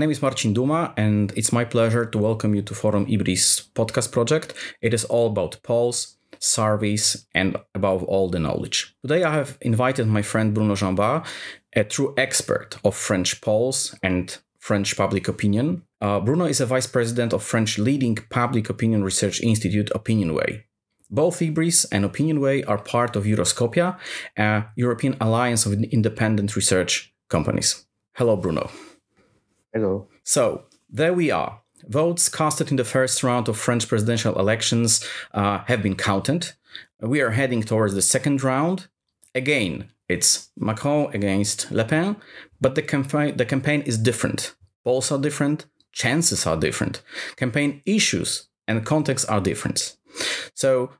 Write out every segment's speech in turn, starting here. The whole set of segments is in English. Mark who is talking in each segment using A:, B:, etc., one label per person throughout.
A: Name is Marcin Duma, and it's my pleasure to welcome you to Forum Ibris podcast project. It is all about polls, surveys, and above all, the knowledge. Today, I have invited my friend Bruno Jeanbart, a true expert of French polls and French public opinion. Uh, Bruno is a vice president of French leading public opinion research institute Opinionway. Both Ibris and Opinionway are part of Euroscopia, a European alliance of independent research companies. Hello, Bruno.
B: Hello.
A: So there we are. Votes casted in the first round of French presidential elections uh, have been counted. We are heading towards the second round. Again, it's Macron against Le Pen, but the campaign the campaign is different. Polls are different, chances are different, campaign issues and contexts are different. So,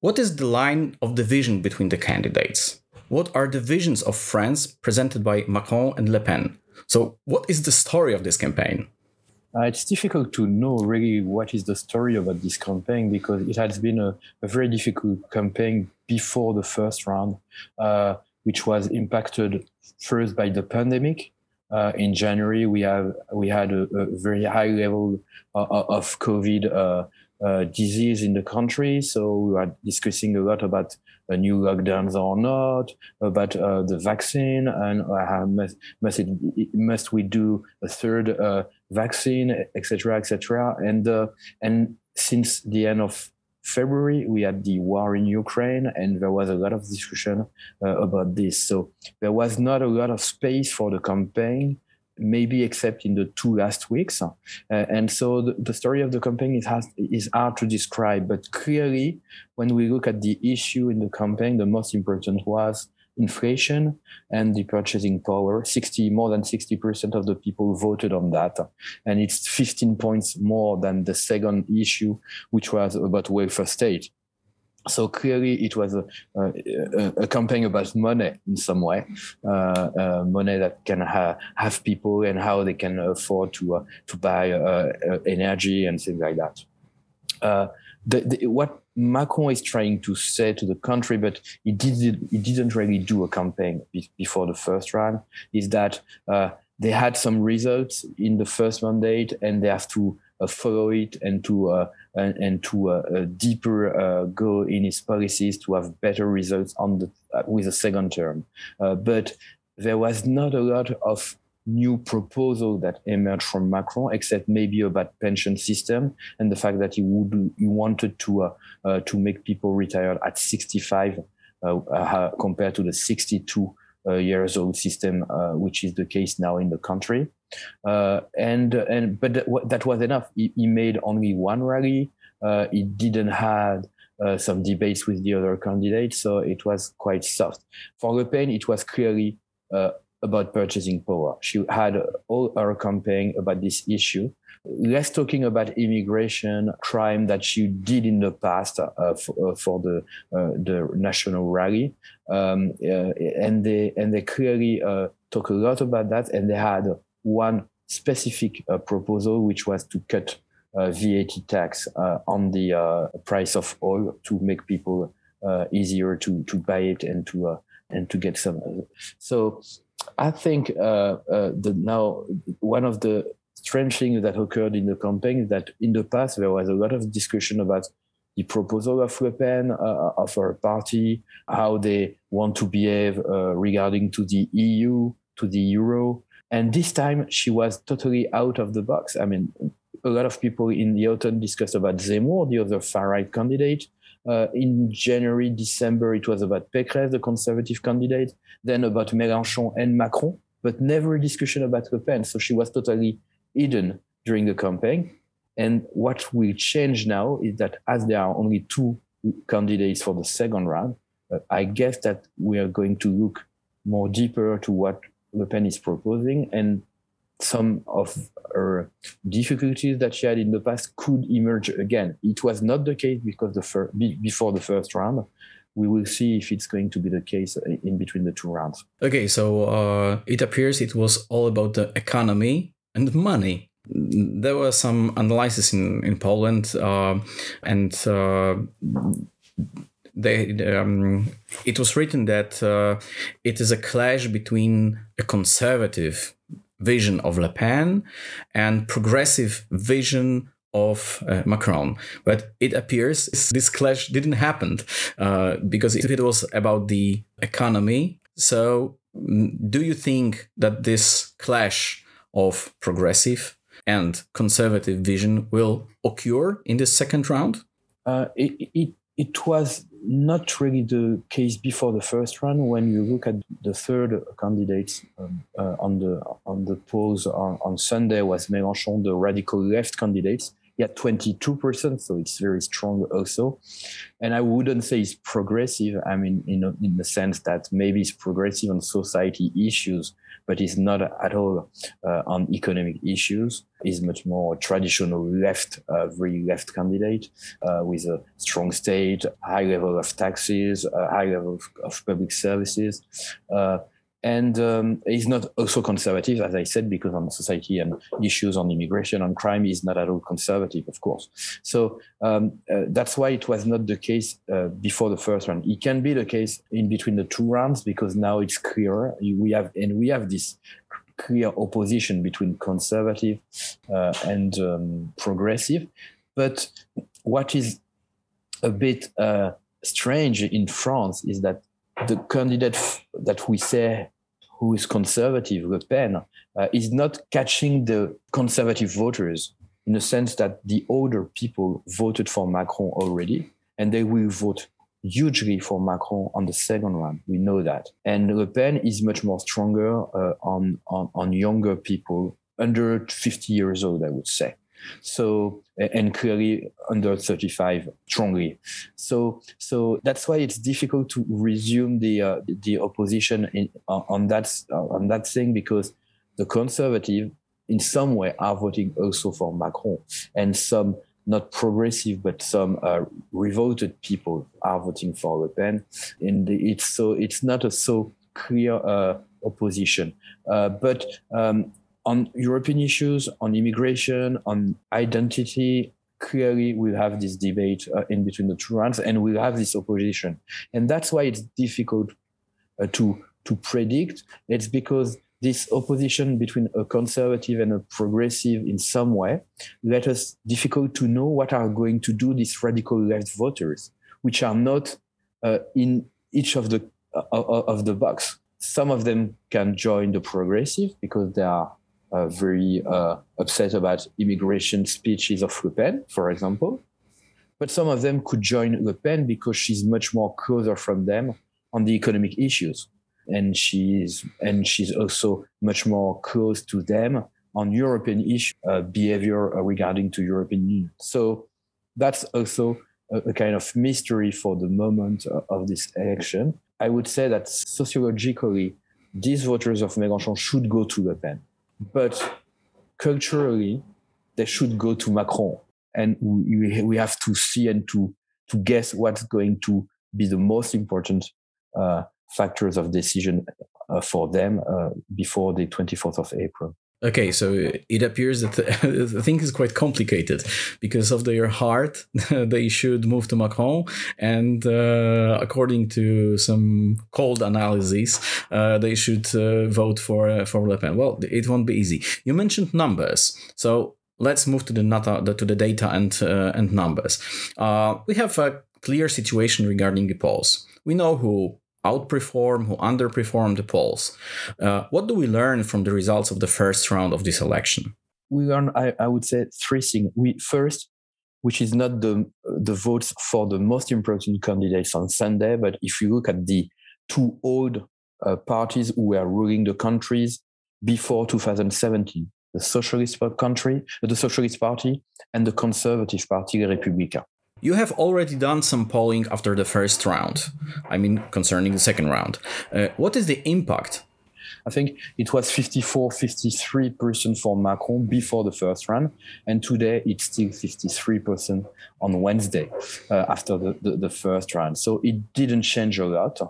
A: what is the line of division between the candidates? What are the visions of France presented by Macron and Le Pen? So, what is the story of this campaign?
B: Uh, it's difficult to know really what is the story about this campaign because it has been a, a very difficult campaign before the first round, uh, which was impacted first by the pandemic. Uh, in January, we have we had a, a very high level uh, of COVID uh, disease in the country. So we are discussing a lot about uh, new lockdowns or not, about uh, the vaccine, and uh, must must, it, must we do a third uh, vaccine, etc., etc. And and since the end of February, we had the war in Ukraine, and there was a lot of discussion about this. So there was not a lot of space for the campaign maybe except in the two last weeks. Uh, and so the, the, story of the campaign is, has, is hard to describe, but clearly, when we look at the issue in the campaign, the most important was inflation and the purchasing power. 60 more than 60% of the people voted on that. And it's 15 points more than the second issue which was about welfare state so clearly it was a, a, a, campaign about money in some way uh, uh, money that can ha- have people and how they can afford to uh, to buy uh, uh, energy and things like that. Uh, the, the, what Macron is trying to say to the country, but he didn't he didn't really do a campaign be- before the first round, is that they had some results in the first mandate and they have to follow it and to uh, and, and, to uh, deeper go in his policies to have better results on the with the second term. but there was not a lot of new proposal that emerged from Macron, except maybe about pension system and the fact that he would he wanted to uh, uh, to make people retire at 65 uh, compared to the 62 years old system, which is the case now in the country. Uh, and and but that was enough. He, he made only one rally. Uh, he didn't have uh, some debates with the other candidates, so it was quite soft. For Le Pen, it was clearly uh, about purchasing power. She had all her campaign about this issue. Less talking about immigration, crime that you did in the past uh, for, uh, for, the the national rally, um, and they and they clearly talk a lot about that, and they had one specific uh, proposal, which was to cut uh, VAT tax uh, on the uh, price of oil to make people uh, easier to to buy it and to uh, and to get some. So I think the now one of the strange things that occurred in the campaign is that in the past there was a lot of discussion about the proposal of Le Pen, uh, of her party, how they want to behave uh, regarding to the EU, to the euro, and this time she was totally out of the box. I mean, a lot of people in the autumn discussed about Zemmour, the other far right candidate. Uh, in January, December, it was about Pécresse, the conservative candidate, then about Mélenchon and Macron, but never a discussion about Le Pen. So she was totally hidden during the campaign. And what will change now is that as there are only two candidates for the second round, uh, I guess that we are going to look more deeper to what Le Pen is proposing, and some of her difficulties that she had in the past could emerge again. It was not the case because the fir- before the first round. We will see if it's going to be the case in between the two rounds.
A: Okay, so uh, it appears it was all about the economy and money. There was some analyses in in Poland, uh, and uh, they um, it was written that uh, it is a clash between a conservative vision of Le Pen and progressive vision of uh, Macron. But it appears this clash didn't happen uh, because if it was about the economy, so mm, do you think that this clash of progressive and conservative vision will occur in the second round?
B: Uh, it, it, it was not really the case before the first round. When you look at the third candidate um, uh, on the on the polls on, on Sunday was Mélenchon, the radical left candidates. Had 22%, so it's very strong also. And I wouldn't say it's progressive. I mean, in, in the sense that maybe it's progressive on society issues, but it's not at all uh, on economic issues. He's much more traditional left, uh, very left candidate uh, with a strong state, high level of taxes, high level of, of public services. And um, he's not also conservative, as I said, because on society and issues on immigration, on crime, he's not at all conservative, of course. So um, uh, that's why it was not the case uh, before the first round. It can be the case in between the two rounds because now it's clearer. We have and we have this clear opposition between conservative uh, and um, progressive. But what is a bit uh, strange in France is that the candidate that we say who is conservative, Le Pen, uh, is not catching the conservative voters in the sense that the older people voted for Macron already, and they will vote hugely for Macron on the second round. We know that. And Le Pen is much more stronger uh, on, on, on younger people under 50 years old, I would say. So and clearly under 35 strongly. So so that's why it's difficult to resume the uh, the opposition in, uh, on that uh, on that thing because the conservative in some way are voting also for Macron. And some not progressive but some uh, revolted people are voting for Le Pen. And it's so it's not a so clear uh, opposition. Uh, but um, on European issues, on immigration, on identity, clearly we'll have this debate uh, in between the two rounds and we'll have this opposition. And that's why it's difficult uh, to, to predict. It's because this opposition between a conservative and a progressive in some way let us difficult to know what are going to do these radical left voters, which are not uh, in each of the uh, of the box. Some of them can join the progressive because they are uh, very uh, upset about immigration speeches of Le Pen, for example. But some of them could join Le Pen because she's much more closer from them on the economic issues, and she's and she's also much more close to them on European issue uh, behavior regarding to European Union. So that's also a, a, kind of mystery for the moment of this election. I would say that sociologically, these voters of Mélenchon should go to Le Pen but culturally, they should go to Macron. And we, we have to see and to, to guess what's going to be the most important uh, factors of decision uh, for them uh, before the 24th of April.
A: Okay, so it appears that the thing is quite complicated because of their heart, they should move to Macron, and uh, according to some cold analyses, uh, they should uh, vote for uh, for Le Pen. Well, it won't be easy. You mentioned numbers, so let's move to the data to the data and uh, and numbers. Uh, we have a clear situation regarding the polls. We know who outperform, who underperform the polls. Uh, what do we learn from the results of the first round of this election?
B: We learn, I, I would say, three things. We first, which is not the the votes for the most important candidates on Sunday, but if you look at the two old uh, parties who were ruling the countries before 2017, the Socialist country, the Socialist Party, and the Conservative Party, Les Républicains.
A: You have already done some polling after the first round. I mean, concerning the second round. Uh, what is the impact?
B: I think it was 54, 53% for Macron before the first round. And today it's still 53% on Wednesday uh, after the, the, the, first round. So it didn't change a lot.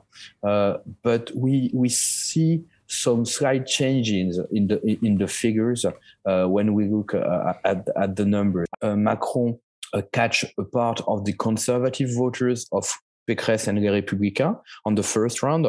B: Uh, but we, we see some slight changes in the, in the figures uh, when we look uh, at, at the numbers. Uh, Macron catch a part of the conservative voters of Pécresse and Les Républicains on the first round.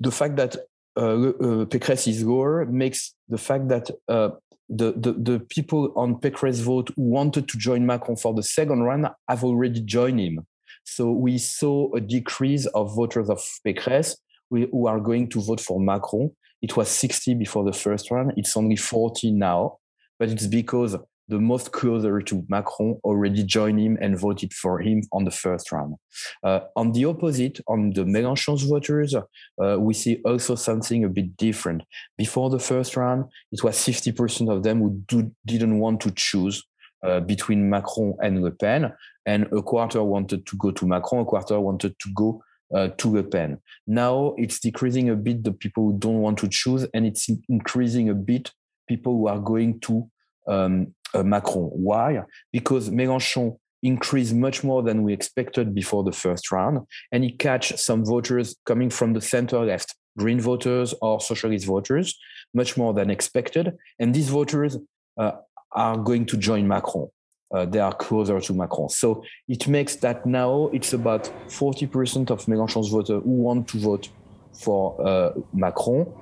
B: The fact that uh, uh, Pécresse is lower makes the fact that uh, the, the, the people on Pécresse vote who wanted to join Macron for the second round have already joined him. So we saw a decrease of voters of Pécresse who are going to vote for Macron. It was 60 before the first round. It's only 40 now, but it's because the most closer to Macron already joined him and voted for him on the first round. Uh, on the opposite, on the Mélenchon's voters, uh, we see also something a bit different. Before the first round, it was 50% of them who do, didn't want to choose uh, between Macron and Le Pen, and a quarter wanted to go to Macron, a quarter wanted to go uh, to Le Pen. Now it's decreasing a bit the people who don't want to choose, and it's increasing a bit people who are going to um, uh, Macron. Why? Because Mélenchon increased much more than we expected before the first round, and he catch some voters coming from the center left, Green voters or Socialist voters, much more than expected. And these voters uh, are going to join Macron. Uh, they are closer to Macron. So it makes that now it's about 40% of Mélenchon's voters who want to vote for uh, Macron,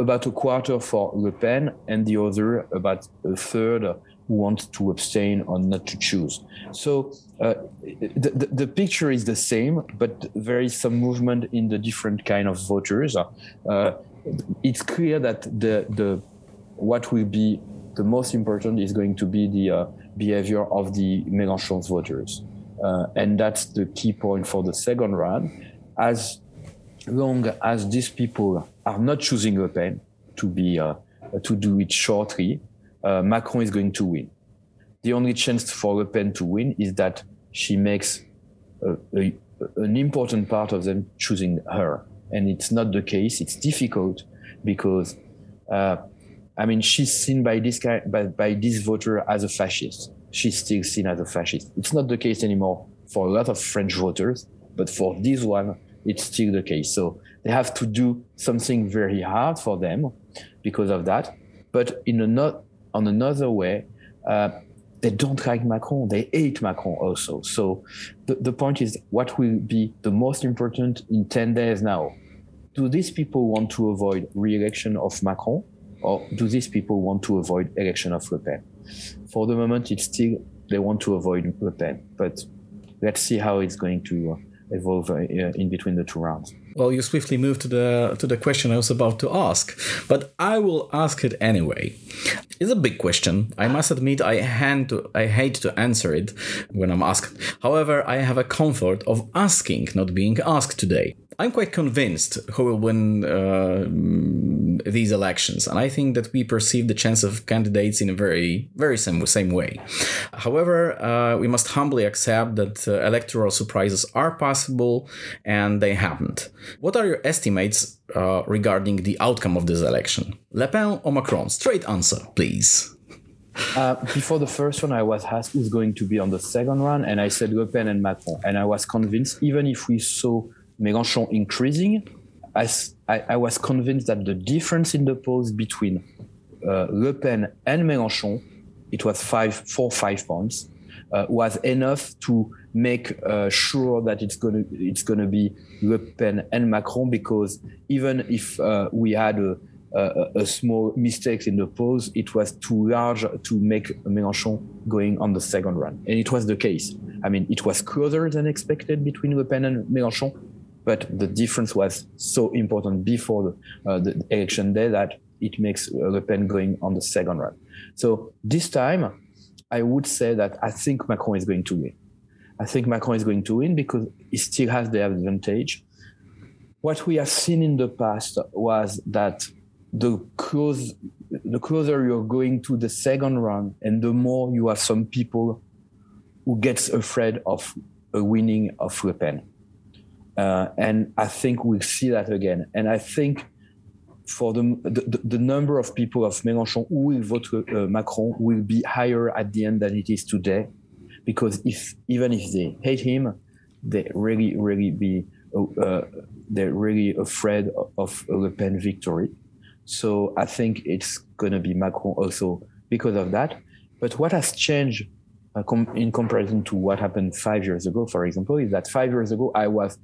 B: about a quarter for Le Pen, and the other about a third want to abstain or not to choose. So uh, the, the, the, picture is the same, but there is some movement in the different kind of voters. Uh, it's clear that the, the what will be the most important is going to be the uh, behavior of the Mélenchon's voters. Uh, and that's the key point for the second round. As long as these people are not choosing Le Pen to be uh, to do it shortly, uh, Macron is going to win. The only chance for Le Pen to win is that she makes a, a, an important part of them choosing her. And it's not the case. It's difficult because, uh, I mean, she's seen by this guy, by, by this voter as a fascist. She's still seen as a fascist. It's not the case anymore for a lot of French voters, but for this one, it's still the case. So they have to do something very hard for them because of that. But in a not on another way, uh, they don't like Macron. They hate Macron also. So the, the point is, what will be the most important in 10 days now? Do these people want to avoid re-election of Macron or do these people want to avoid election of Le Pen? For the moment, it's still they want to avoid Le Pen, but let's see how it's going to evolve uh, in between the two rounds.
A: Well, you swiftly moved to the to the question I was about to ask, but I will ask it anyway. It's a big question. I must admit I hand to, I hate to answer it when I'm asked. However, I have a comfort of asking, not being asked today. I'm quite convinced who will win uh, these elections, and I think that we perceive the chance of candidates in a very, very same, same way. However, uh, we must humbly accept that uh, electoral surprises are possible, and they happened. What are your estimates uh, regarding the outcome of this election? Le Pen or Macron? Straight answer, please.
B: Uh, before the first one, I was asked who's going to be on the second one, and I said Le Pen and Macron. And I was convinced, even if we saw Mélenchon increasing, I, I, was convinced that the difference in the polls between uh, Le Pen and Mélenchon, it was five, four, five points, uh, was enough to make uh, sure that it's going to it's going to be Le Pen and Macron because even if uh, we had a, a, a, small mistakes in the polls, it was too large to make Mélenchon going on the second run, and it was the case. I mean, it was closer than expected between Le Pen and Mélenchon, but the difference was so important before the, uh, the election day that it makes Le Pen going on the second run. So this time, I would say that I think Macron is going to win. I think Macron is going to win because he still has the advantage. What we have seen in the past was that the close, the closer you're going to the second round, and the more you have some people who gets afraid of a winning of Le Pen. Uh, and I think we'll see that again. And I think for the, the, the number of people of Mélenchon who will vote uh, Macron will be higher at the end than it is today, because if even if they hate him, they really really be uh, they're really afraid of Le Pen victory. So I think it's going to be Macron also because of that. But what has changed uh, com- in comparison to what happened five years ago, for example, is that five years ago I was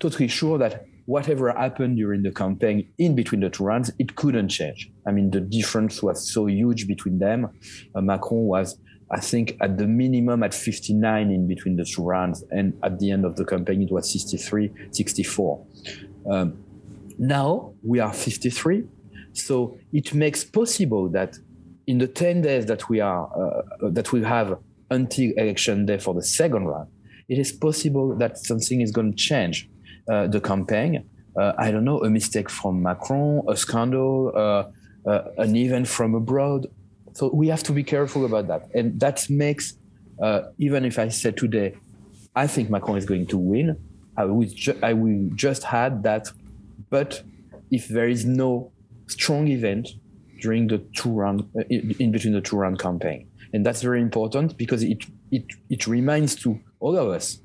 B: totally sure that whatever happened during the campaign in between the two rounds, it couldn't change. I mean, the difference was so huge between them. Uh, Macron was, I think, at the minimum at 59 in between the two rounds. And at the end of the campaign, it was 63, 64. Um, now we are 53. So it makes possible that in the 10 days that we are, uh, that we have until election day for the second round, it is possible that something is going to change uh, the campaign. Uh, I don't know, a mistake from Macron, a scandal, uh, an event from abroad. So we have to be careful about that. And that makes, even if I said today, I think Macron is going to win, I will, ju- I will just add that. But if there is no strong event during the two round, in between the two round campaign, and that's very important because it it it reminds to all of us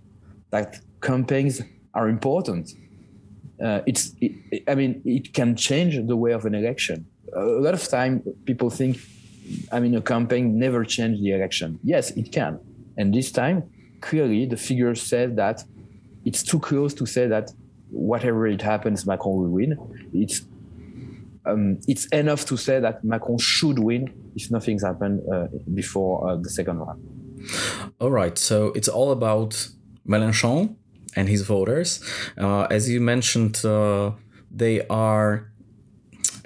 B: that campaigns are important. Uh, it's, it, I mean, it can change the way of an election. A lot of time, people think, I mean, a campaign never changed the election. Yes, it can, and this time, clearly, the figures said that it's too close to say that whatever it happens, Macron will win. It's um, it's enough to say that Macron should win if nothing's happened uh, before uh, the second round.
A: All right, so it's all about Mélenchon and his voters. Uh, as you mentioned, uh, they are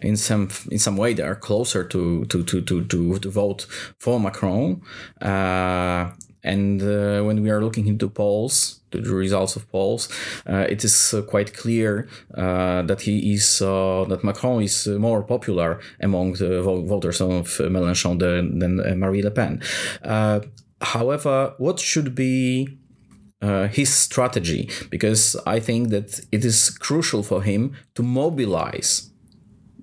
A: in some in some way they are closer to to to to to, to vote for Macron. Uh, and uh, when we are looking into polls, the results of polls, uh, it is uh, quite clear uh, that he is uh, that Macron is more popular among the voters of Mélenchon than, than Marie Le Pen. however, what should be uh, his strategy because I think that it is crucial for him to mobilize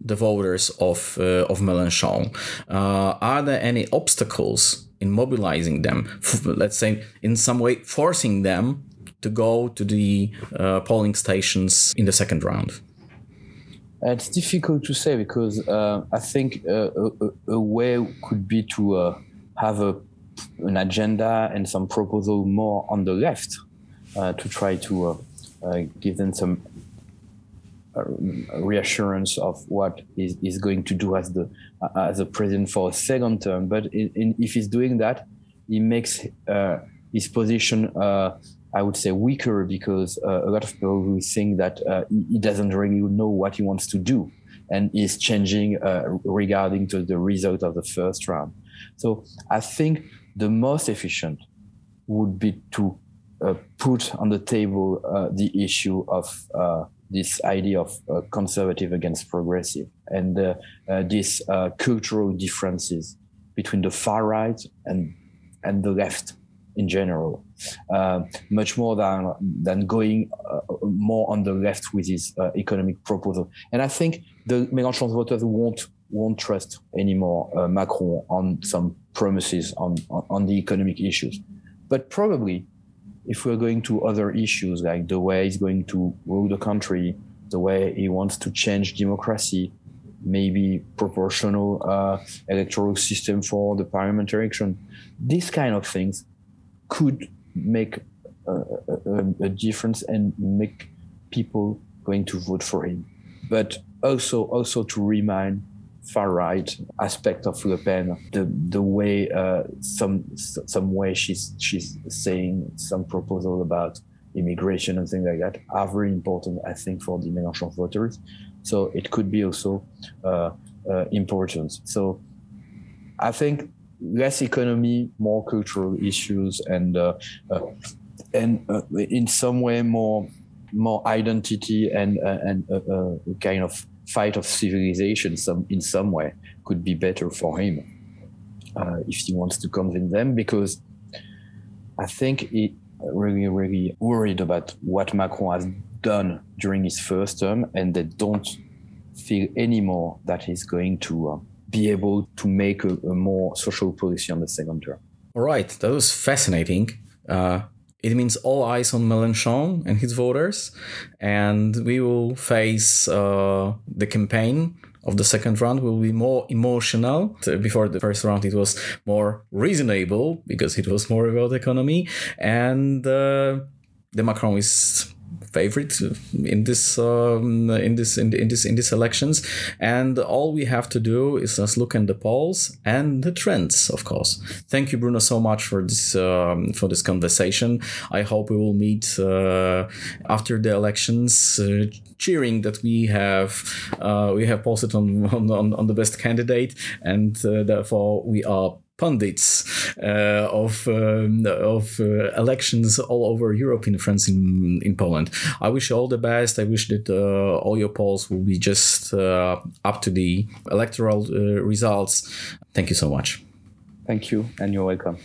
A: the voters of uh, of Mélenchon. Uh, are there any obstacles in mobilizing them? let's say in some way forcing them to go to the uh, polling stations in the second round.
B: It's difficult to say because uh, I think uh, a, a, way could be to have a an agenda and some proposal more on the left uh, to try to uh, uh, give them some reassurance of what is, is going to do as the as a president for a second term. But in, in, if he's doing that, he makes his position I would say weaker because uh, a lot of people will think that uh, he doesn't really know what he wants to do and is changing uh, regarding to the result of the first round. So I think the most efficient would be to uh, put on the table uh, the issue of uh, this idea of uh, conservative against progressive and uh, uh, these cultural differences between the far right and and the left in general, much more than than going more on the left with his economic proposal. And I think the Mélenchon voters won't won't trust anymore uh, Macron on some promises on, on, on the economic issues. But probably, if we're going to other issues like the way he's going to rule the country, the way he wants to change democracy, maybe proportional uh, electoral system for the parliamentary election, these kind of things could make a, a, a difference and make people going to vote for him. But also, also to remind far right aspect of Le Pen, the the way uh, some some way she's she's saying some proposal about immigration and things like that are very important, I think, for the Mélenchon voters. So it could be also uh, uh, important. So I think less economy, more cultural issues, and uh, uh, and uh, in some way more more identity and and kind of fight of civilization some in some way could be better for him uh, if he wants to convince them because I think he really really worried about what Macron has done during his first term and they don't feel anymore that he's going to uh, be able to make a, a, more social policy on the second term.
A: All right, that was fascinating. Uh, it means all eyes on Mélenchon and his voters, and we will face uh, the campaign of the second round will be more emotional. Before the first round, it was more reasonable because it was more about economy, and uh, the Macron is favorite in this um, in this in, in this in these elections, and all we have to do is just look at the polls and the trends, of course. Thank you, Bruno, so much for this um, for this conversation. I hope we will meet uh, after the elections, uh, cheering that we have uh, we have posted on, on on the best candidate, and uh, therefore we are pundits uh, of um, of uh, elections all over Europe, in France, in in Poland. I wish you all the best. I wish that uh, all your polls will be just uh, up to the electoral uh, results. Thank you so much.
B: Thank you, and you're welcome.